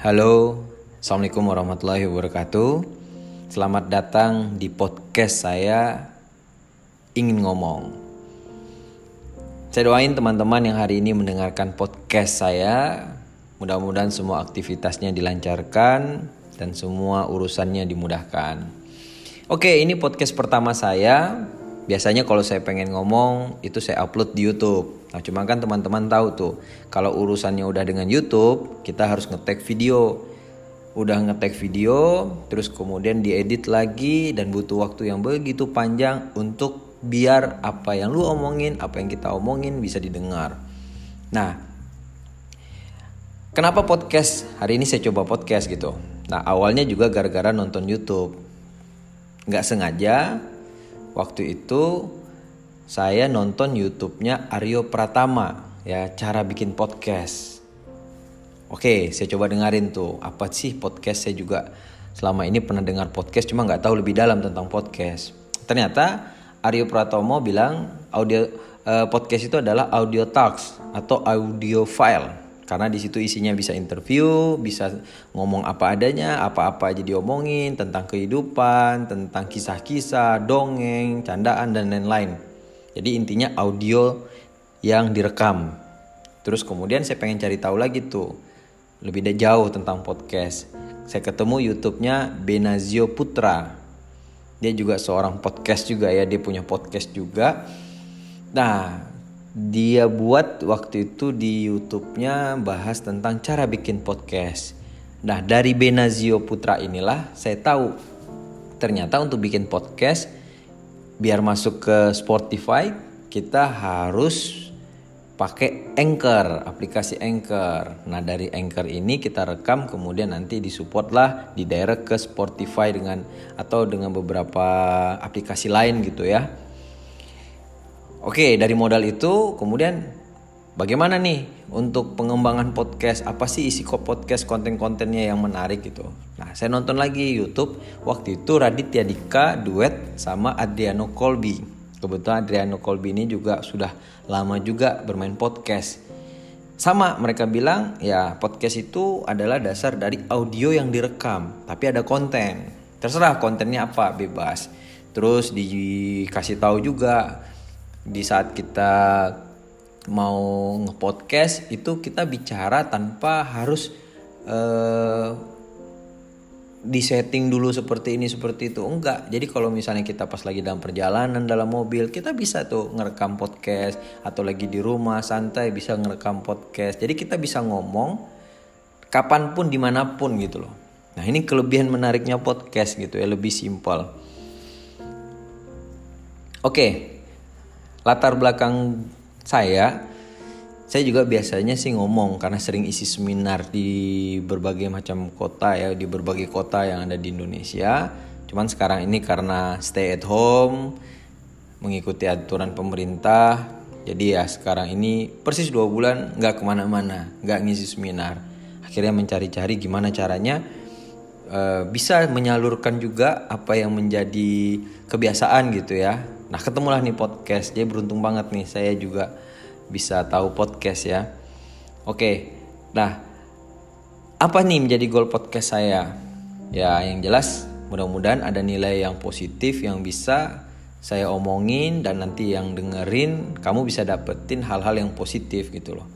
Halo, Assalamualaikum warahmatullahi wabarakatuh. Selamat datang di podcast saya Ingin Ngomong. Saya doain teman-teman yang hari ini mendengarkan podcast saya Mudah-mudahan semua aktivitasnya dilancarkan Dan semua urusannya dimudahkan. Oke, ini podcast pertama saya biasanya kalau saya pengen ngomong itu saya upload di YouTube. Nah, cuma kan teman-teman tahu tuh, kalau urusannya udah dengan YouTube, kita harus ngetek video. Udah ngetek video, terus kemudian diedit lagi dan butuh waktu yang begitu panjang untuk biar apa yang lu omongin, apa yang kita omongin bisa didengar. Nah, kenapa podcast? Hari ini saya coba podcast gitu. Nah, awalnya juga gara-gara nonton YouTube. Nggak sengaja, waktu itu saya nonton YouTube-nya Aryo Pratama ya cara bikin podcast. Oke, saya coba dengerin tuh apa sih podcast saya juga selama ini pernah dengar podcast cuma nggak tahu lebih dalam tentang podcast. Ternyata Aryo Pratomo bilang audio uh, podcast itu adalah audio talks atau audio file karena di situ isinya bisa interview, bisa ngomong apa adanya, apa-apa aja diomongin tentang kehidupan, tentang kisah-kisah, dongeng, candaan dan lain-lain. Jadi intinya audio yang direkam. Terus kemudian saya pengen cari tahu lagi tuh lebih jauh tentang podcast. Saya ketemu YouTube-nya Benazio Putra. Dia juga seorang podcast juga ya, dia punya podcast juga. Nah, dia buat waktu itu di YouTube-nya bahas tentang cara bikin podcast. Nah, dari Benazio Putra inilah saya tahu ternyata untuk bikin podcast biar masuk ke Spotify kita harus pakai Anchor, aplikasi Anchor. Nah, dari Anchor ini kita rekam kemudian nanti disupport lah di daerah ke Spotify dengan atau dengan beberapa aplikasi lain gitu ya. Oke, dari modal itu kemudian bagaimana nih untuk pengembangan podcast? Apa sih isi podcast konten-kontennya yang menarik gitu? Nah, saya nonton lagi YouTube waktu itu Raditya Dika duet sama Adriano Colby. Kebetulan Adriano Colby ini juga sudah lama juga bermain podcast. Sama mereka bilang ya podcast itu adalah dasar dari audio yang direkam, tapi ada konten. Terserah kontennya apa, bebas. Terus dikasih tahu juga di saat kita mau ngepodcast itu kita bicara tanpa harus uh, disetting dulu seperti ini seperti itu. Enggak. Jadi kalau misalnya kita pas lagi dalam perjalanan dalam mobil kita bisa tuh ngerekam podcast. Atau lagi di rumah santai bisa ngerekam podcast. Jadi kita bisa ngomong kapan pun di mana pun gitu loh. Nah ini kelebihan menariknya podcast gitu ya lebih simpel. Oke latar belakang saya saya juga biasanya sih ngomong karena sering isi seminar di berbagai macam kota ya di berbagai kota yang ada di Indonesia. Cuman sekarang ini karena stay at home mengikuti aturan pemerintah jadi ya sekarang ini persis dua bulan nggak ke mana-mana nggak ngisi seminar. Akhirnya mencari-cari gimana caranya uh, bisa menyalurkan juga apa yang menjadi kebiasaan gitu ya Nah ketemulah nih podcast, jadi beruntung banget nih saya juga bisa tahu podcast ya. Oke, nah apa nih menjadi goal podcast saya? Ya yang jelas mudah-mudahan ada nilai yang positif yang bisa saya omongin dan nanti yang dengerin kamu bisa dapetin hal-hal yang positif gitu loh.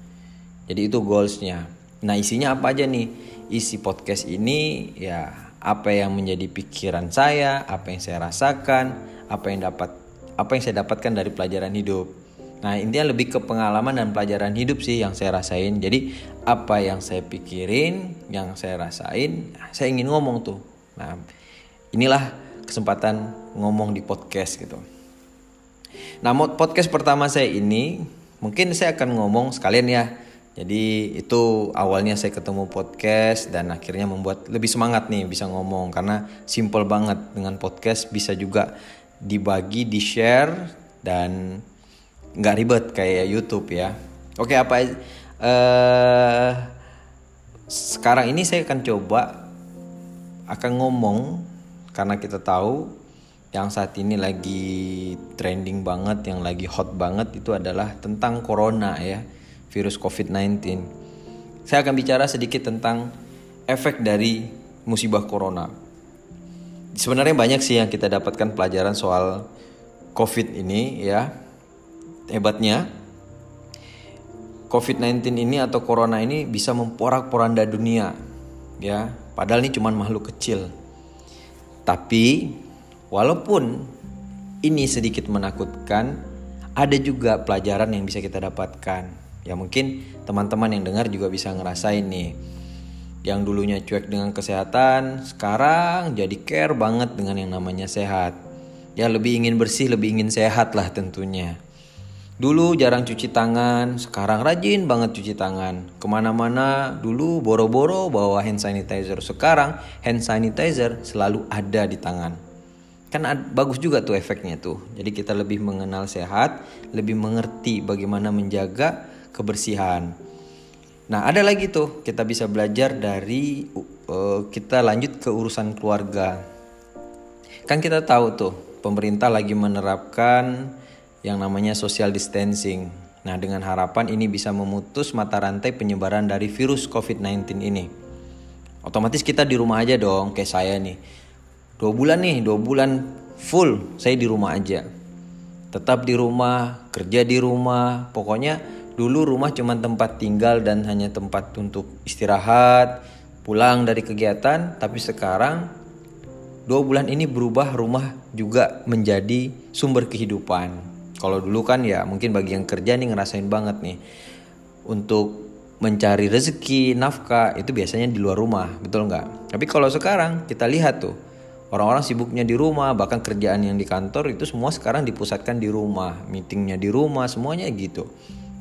Jadi itu goalsnya. Nah isinya apa aja nih? Isi podcast ini ya apa yang menjadi pikiran saya, apa yang saya rasakan, apa yang dapat apa yang saya dapatkan dari pelajaran hidup. Nah intinya lebih ke pengalaman dan pelajaran hidup sih yang saya rasain. Jadi apa yang saya pikirin, yang saya rasain, saya ingin ngomong tuh. Nah inilah kesempatan ngomong di podcast gitu. Nah podcast pertama saya ini mungkin saya akan ngomong sekalian ya. Jadi itu awalnya saya ketemu podcast dan akhirnya membuat lebih semangat nih bisa ngomong karena simple banget dengan podcast bisa juga dibagi, di share dan nggak ribet kayak YouTube ya. Oke apa uh, sekarang ini saya akan coba akan ngomong karena kita tahu yang saat ini lagi trending banget, yang lagi hot banget itu adalah tentang corona ya, virus COVID-19. Saya akan bicara sedikit tentang efek dari musibah corona. Sebenarnya banyak sih yang kita dapatkan pelajaran soal COVID ini ya. Hebatnya COVID-19 ini atau corona ini bisa memporak-poranda dunia ya. Padahal ini cuma makhluk kecil. Tapi walaupun ini sedikit menakutkan, ada juga pelajaran yang bisa kita dapatkan. Ya mungkin teman-teman yang dengar juga bisa ngerasain nih yang dulunya cuek dengan kesehatan, sekarang jadi care banget dengan yang namanya sehat. Ya lebih ingin bersih, lebih ingin sehat lah tentunya. Dulu jarang cuci tangan, sekarang rajin banget cuci tangan. Ke mana-mana dulu boro-boro bawa hand sanitizer, sekarang hand sanitizer selalu ada di tangan. Kan bagus juga tuh efeknya tuh. Jadi kita lebih mengenal sehat, lebih mengerti bagaimana menjaga kebersihan. Nah, ada lagi tuh kita bisa belajar dari uh, kita lanjut ke urusan keluarga. Kan kita tahu tuh pemerintah lagi menerapkan yang namanya social distancing. Nah, dengan harapan ini bisa memutus mata rantai penyebaran dari virus COVID-19 ini. Otomatis kita di rumah aja dong, kayak saya nih. Dua bulan nih, dua bulan full saya di rumah aja. Tetap di rumah, kerja di rumah, pokoknya Dulu rumah cuma tempat tinggal dan hanya tempat untuk istirahat, pulang dari kegiatan, tapi sekarang dua bulan ini berubah rumah juga menjadi sumber kehidupan. Kalau dulu kan ya mungkin bagi yang kerja nih ngerasain banget nih untuk mencari rezeki, nafkah itu biasanya di luar rumah, betul nggak? Tapi kalau sekarang kita lihat tuh orang-orang sibuknya di rumah, bahkan kerjaan yang di kantor itu semua sekarang dipusatkan di rumah, meetingnya di rumah, semuanya gitu.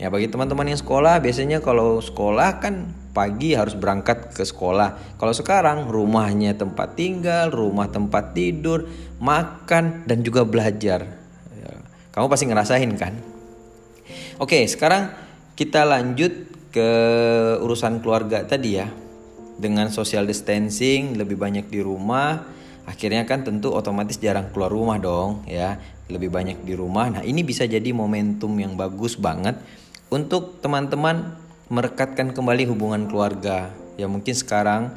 Ya bagi teman-teman yang sekolah biasanya kalau sekolah kan pagi harus berangkat ke sekolah. Kalau sekarang rumahnya tempat tinggal, rumah tempat tidur, makan dan juga belajar. Ya, kamu pasti ngerasain kan? Oke, sekarang kita lanjut ke urusan keluarga tadi ya. Dengan social distancing lebih banyak di rumah, akhirnya kan tentu otomatis jarang keluar rumah dong ya. Lebih banyak di rumah. Nah, ini bisa jadi momentum yang bagus banget untuk teman-teman merekatkan kembali hubungan keluarga. Ya mungkin sekarang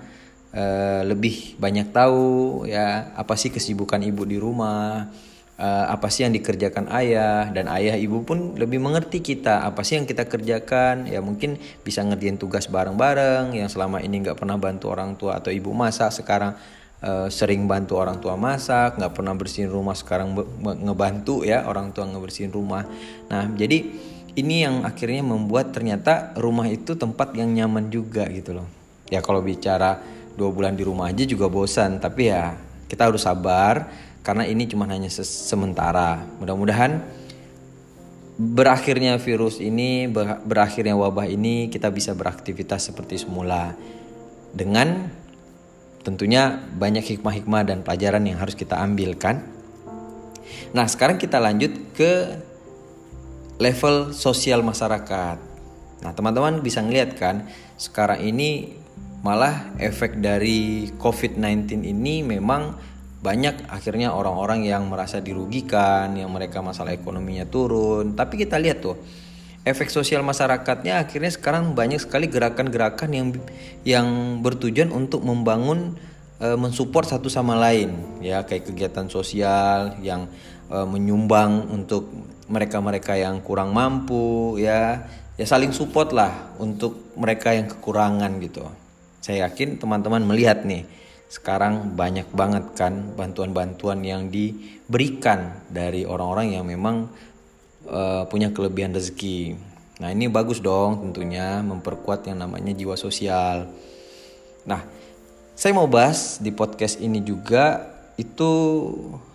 uh, lebih banyak tahu ya apa sih kesibukan ibu di rumah uh, apa sih yang dikerjakan ayah dan ayah ibu pun lebih mengerti kita. Apa sih yang kita kerjakan? Ya mungkin bisa ngerjain tugas bareng-bareng yang selama ini nggak pernah bantu orang tua atau ibu masak sekarang uh, sering bantu orang tua masak nggak pernah bersihin rumah sekarang ngebantu ya orang tua ngebersihin rumah. Nah jadi ini yang akhirnya membuat ternyata rumah itu tempat yang nyaman juga gitu loh. Ya kalau bicara dua bulan di rumah aja juga bosan tapi ya kita harus sabar karena ini cuma hanya sementara. Mudah-mudahan berakhirnya virus ini berakhirnya wabah ini kita bisa beraktivitas seperti semula. Dengan tentunya banyak hikmah-hikmah dan pelajaran yang harus kita ambilkan. Nah, sekarang kita lanjut ke level sosial masyarakat. Nah, teman-teman bisa ngeliat kan, sekarang ini malah efek dari COVID-19 ini memang banyak akhirnya orang-orang yang merasa dirugikan, yang mereka masalah ekonominya turun. Tapi kita lihat tuh, efek sosial masyarakatnya akhirnya sekarang banyak sekali gerakan-gerakan yang yang bertujuan untuk membangun e, mensupport satu sama lain ya kayak kegiatan sosial yang e, menyumbang untuk mereka-mereka yang kurang mampu ya ya saling support lah untuk mereka yang kekurangan gitu. Saya yakin teman-teman melihat nih sekarang banyak banget kan bantuan-bantuan yang diberikan dari orang-orang yang memang uh, punya kelebihan rezeki. Nah ini bagus dong tentunya memperkuat yang namanya jiwa sosial. Nah saya mau bahas di podcast ini juga itu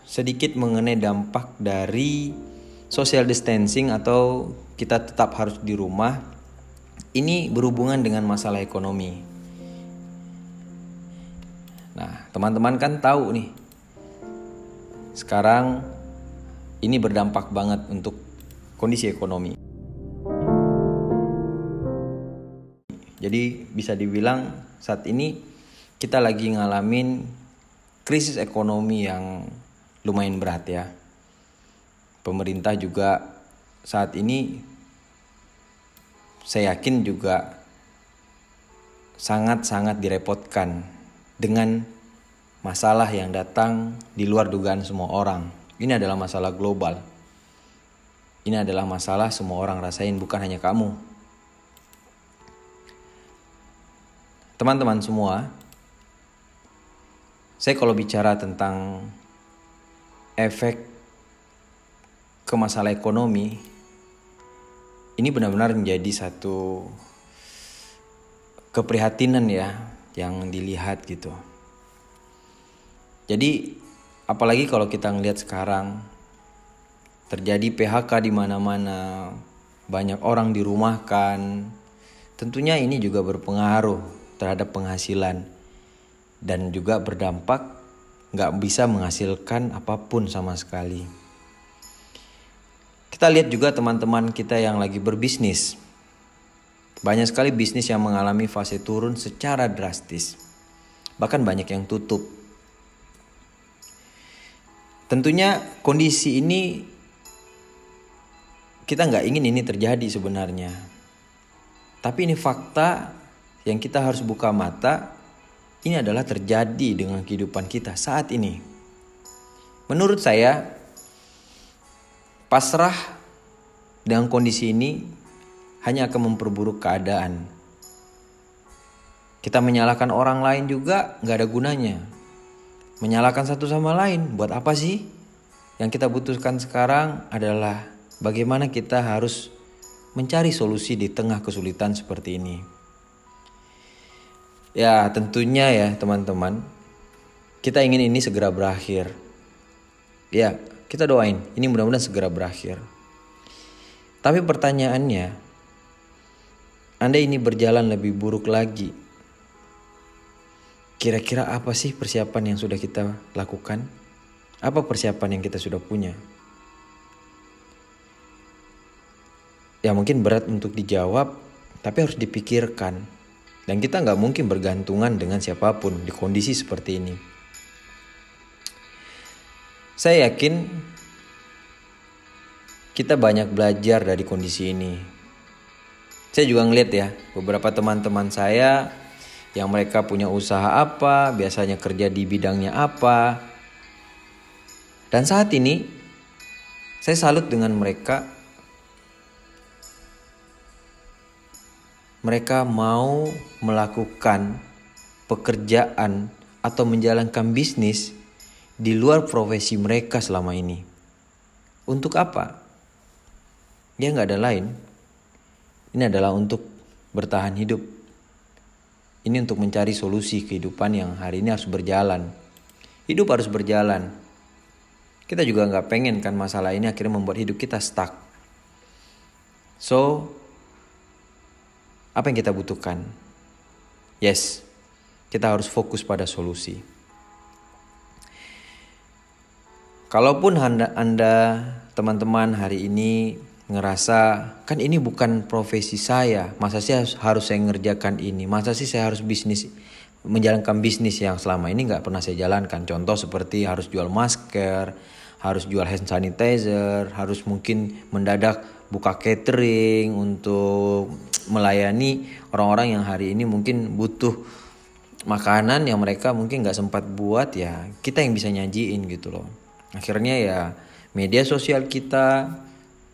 sedikit mengenai dampak dari social distancing atau kita tetap harus di rumah ini berhubungan dengan masalah ekonomi. Nah, teman-teman kan tahu nih. Sekarang ini berdampak banget untuk kondisi ekonomi. Jadi bisa dibilang saat ini kita lagi ngalamin krisis ekonomi yang lumayan berat ya pemerintah juga saat ini saya yakin juga sangat-sangat direpotkan dengan masalah yang datang di luar dugaan semua orang. Ini adalah masalah global. Ini adalah masalah semua orang rasain, bukan hanya kamu. Teman-teman semua, saya kalau bicara tentang efek ke masalah ekonomi, ini benar-benar menjadi satu keprihatinan ya yang dilihat gitu. Jadi apalagi kalau kita ngelihat sekarang terjadi PHK di mana-mana, banyak orang dirumahkan. Tentunya ini juga berpengaruh terhadap penghasilan dan juga berdampak nggak bisa menghasilkan apa pun sama sekali. Kita lihat juga teman-teman kita yang lagi berbisnis. Banyak sekali bisnis yang mengalami fase turun secara drastis. Bahkan banyak yang tutup. Tentunya kondisi ini kita nggak ingin ini terjadi sebenarnya. Tapi ini fakta yang kita harus buka mata. Ini adalah terjadi dengan kehidupan kita saat ini. Menurut saya, Pasrah dengan kondisi ini hanya akan memperburuk keadaan. Kita menyalahkan orang lain juga nggak ada gunanya. Menyalahkan satu sama lain buat apa sih? Yang kita butuhkan sekarang adalah bagaimana kita harus mencari solusi di tengah kesulitan seperti ini. Ya tentunya ya teman-teman, kita ingin ini segera berakhir. Ya, kita doain, ini mudah-mudahan segera berakhir. Tapi pertanyaannya, Anda ini berjalan lebih buruk lagi. Kira-kira apa sih persiapan yang sudah kita lakukan? Apa persiapan yang kita sudah punya? Ya mungkin berat untuk dijawab, tapi harus dipikirkan. Dan kita nggak mungkin bergantungan dengan siapa pun di kondisi seperti ini. Saya yakin kita banyak belajar dari kondisi ini. Saya juga ngeliat ya, beberapa teman-teman saya yang mereka punya usaha apa, biasanya kerja di bidangnya apa. Dan saat ini saya salut dengan mereka. Mereka mau melakukan pekerjaan atau menjalankan bisnis di luar profesi mereka selama ini. Untuk apa? Dia nggak ada lain. Ini adalah untuk bertahan hidup. Ini untuk mencari solusi kehidupan yang hari ini harus berjalan. Hidup harus berjalan. Kita juga nggak pengen kan masalah ini akhirnya membuat hidup kita stuck. So, apa yang kita butuhkan? Yes, kita harus fokus pada solusi. Kalaupun anda, teman-teman hari ini ngerasa kan ini bukan profesi saya, masa sih harus saya ngerjakan ini, masa sih saya harus bisnis menjalankan bisnis yang selama ini nggak pernah saya jalankan. Contoh seperti harus jual masker, harus jual hand sanitizer, harus mungkin mendadak buka catering untuk melayani orang-orang yang hari ini mungkin butuh makanan yang mereka mungkin nggak sempat buat ya kita yang bisa nyajiin gitu loh akhirnya ya media sosial kita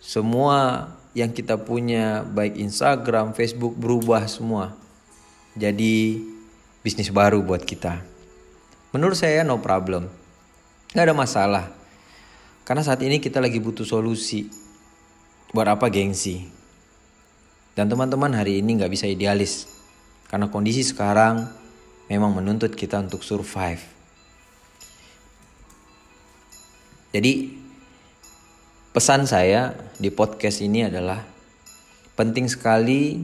semua yang kita punya baik Instagram, Facebook berubah semua jadi bisnis baru buat kita. Menurut saya no problem, nggak ada masalah. Karena saat ini kita lagi butuh solusi. Buat apa gengsi? Dan teman-teman hari ini nggak bisa idealis. Karena kondisi sekarang memang menuntut kita untuk survive. Jadi pesan saya di podcast ini adalah penting sekali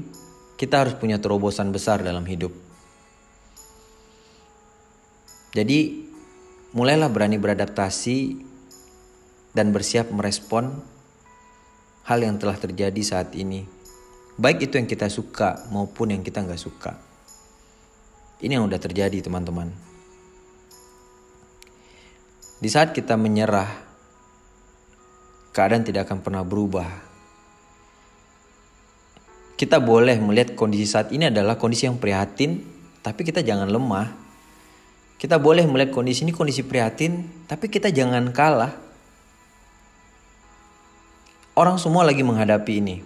kita harus punya terobosan besar dalam hidup. Jadi mulailah berani beradaptasi dan bersiap merespon hal yang telah terjadi saat ini. Baik itu yang kita suka maupun yang kita nggak suka. Ini yang udah terjadi teman-teman. Di saat kita menyerah, keadaan tidak akan pernah berubah. Kita boleh melihat kondisi saat ini adalah kondisi yang prihatin, tapi kita jangan lemah. Kita boleh melihat kondisi ini kondisi prihatin, tapi kita jangan kalah. Orang semua lagi menghadapi ini.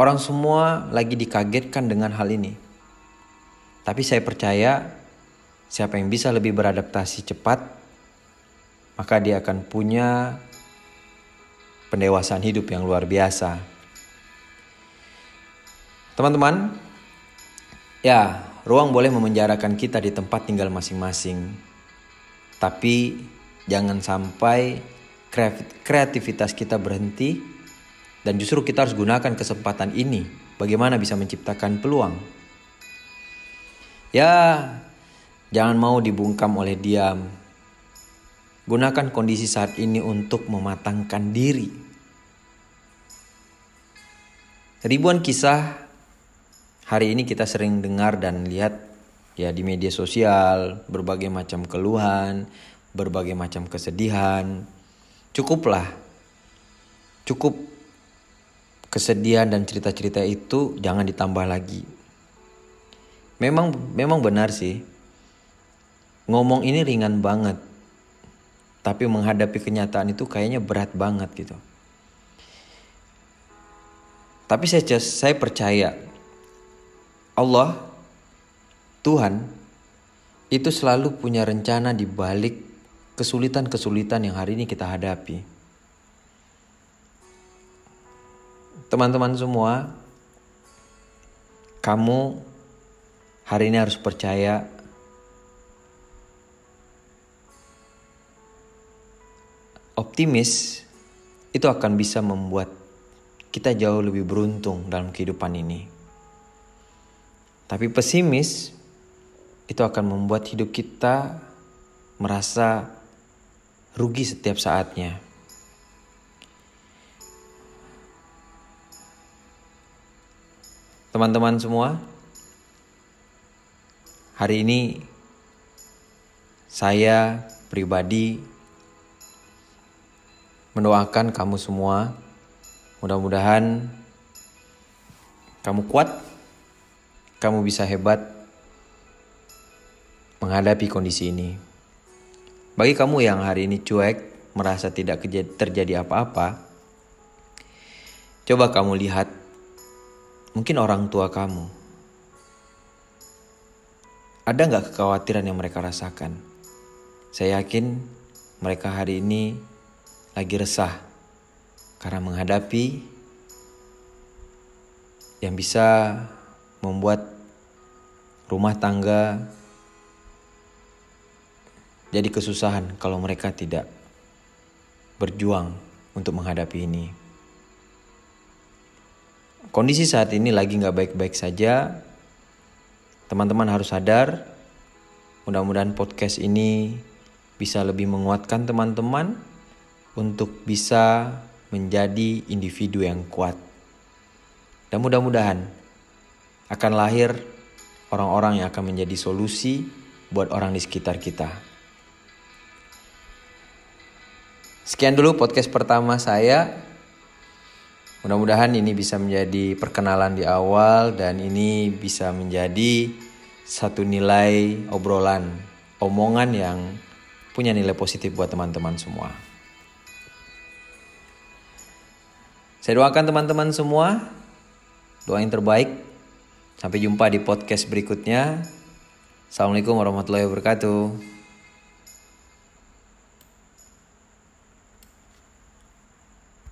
Orang semua lagi dikagetkan dengan hal ini. Tapi saya percaya siapa yang bisa lebih beradaptasi cepat, maka dia akan punya pendewasaan hidup yang luar biasa. Teman-teman, ya ruang boleh memenjarakan kita di tempat tinggal masing-masing. Tapi jangan sampai kreativitas kita berhenti dan justru kita harus gunakan kesempatan ini bagaimana bisa menciptakan peluang. Ya, jangan mau dibungkam oleh diam. Gunakan kondisi saat ini untuk mematangkan diri. Ribuan kisah hari ini kita sering dengar dan lihat ya di media sosial, berbagai macam keluhan, berbagai macam kesedihan. Cukuplah. Cukup kesedihan dan cerita-cerita itu jangan ditambah lagi. Memang memang benar sih. Ngomong ini ringan banget. Tapi menghadapi kenyataan itu kayaknya berat banget gitu. Tapi saya saya percaya Allah Tuhan itu selalu punya rencana di balik kesulitan-kesulitan yang hari ini kita hadapi. Teman-teman semua, kamu hari ini harus percaya optimis itu akan bisa membuat kita jauh lebih beruntung dalam kehidupan ini. Tapi pesimis itu akan membuat hidup kita merasa rugi setiap saatnya. Teman-teman semua, hari ini saya pribadi mendoakan kamu semua. Mudah-mudahan kamu kuat, kamu bisa hebat menghadapi kondisi ini. Bagi kamu yang hari ini cuek, merasa tidak terjadi apa-apa, coba kamu lihat Mungkin orang tua kamu. Ada nggak kekhawatiran yang mereka rasakan? Saya yakin mereka hari ini lagi resah karena menghadapi yang bisa membuat rumah tangga jadi kesusahan kalau mereka tidak berjuang untuk menghadapi ini. Kondisi saat ini lagi nggak baik-baik saja. Teman-teman harus sadar. Mudah-mudahan podcast ini bisa lebih menguatkan teman-teman untuk bisa menjadi individu yang kuat. Dan mudah-mudahan akan lahir orang-orang yang akan menjadi solusi buat orang di sekitar kita. Sekian dulu podcast pertama saya. Mudah-mudahan ini bisa menjadi perkenalan di awal dan ini bisa menjadi satu nilai obrolan, omongan yang punya nilai positif buat teman-teman semua. Saya doakan teman-teman semua doa yang terbaik. Sampai jumpa di podcast berikutnya. Assalamualaikum warahmatullahi wabarakatuh.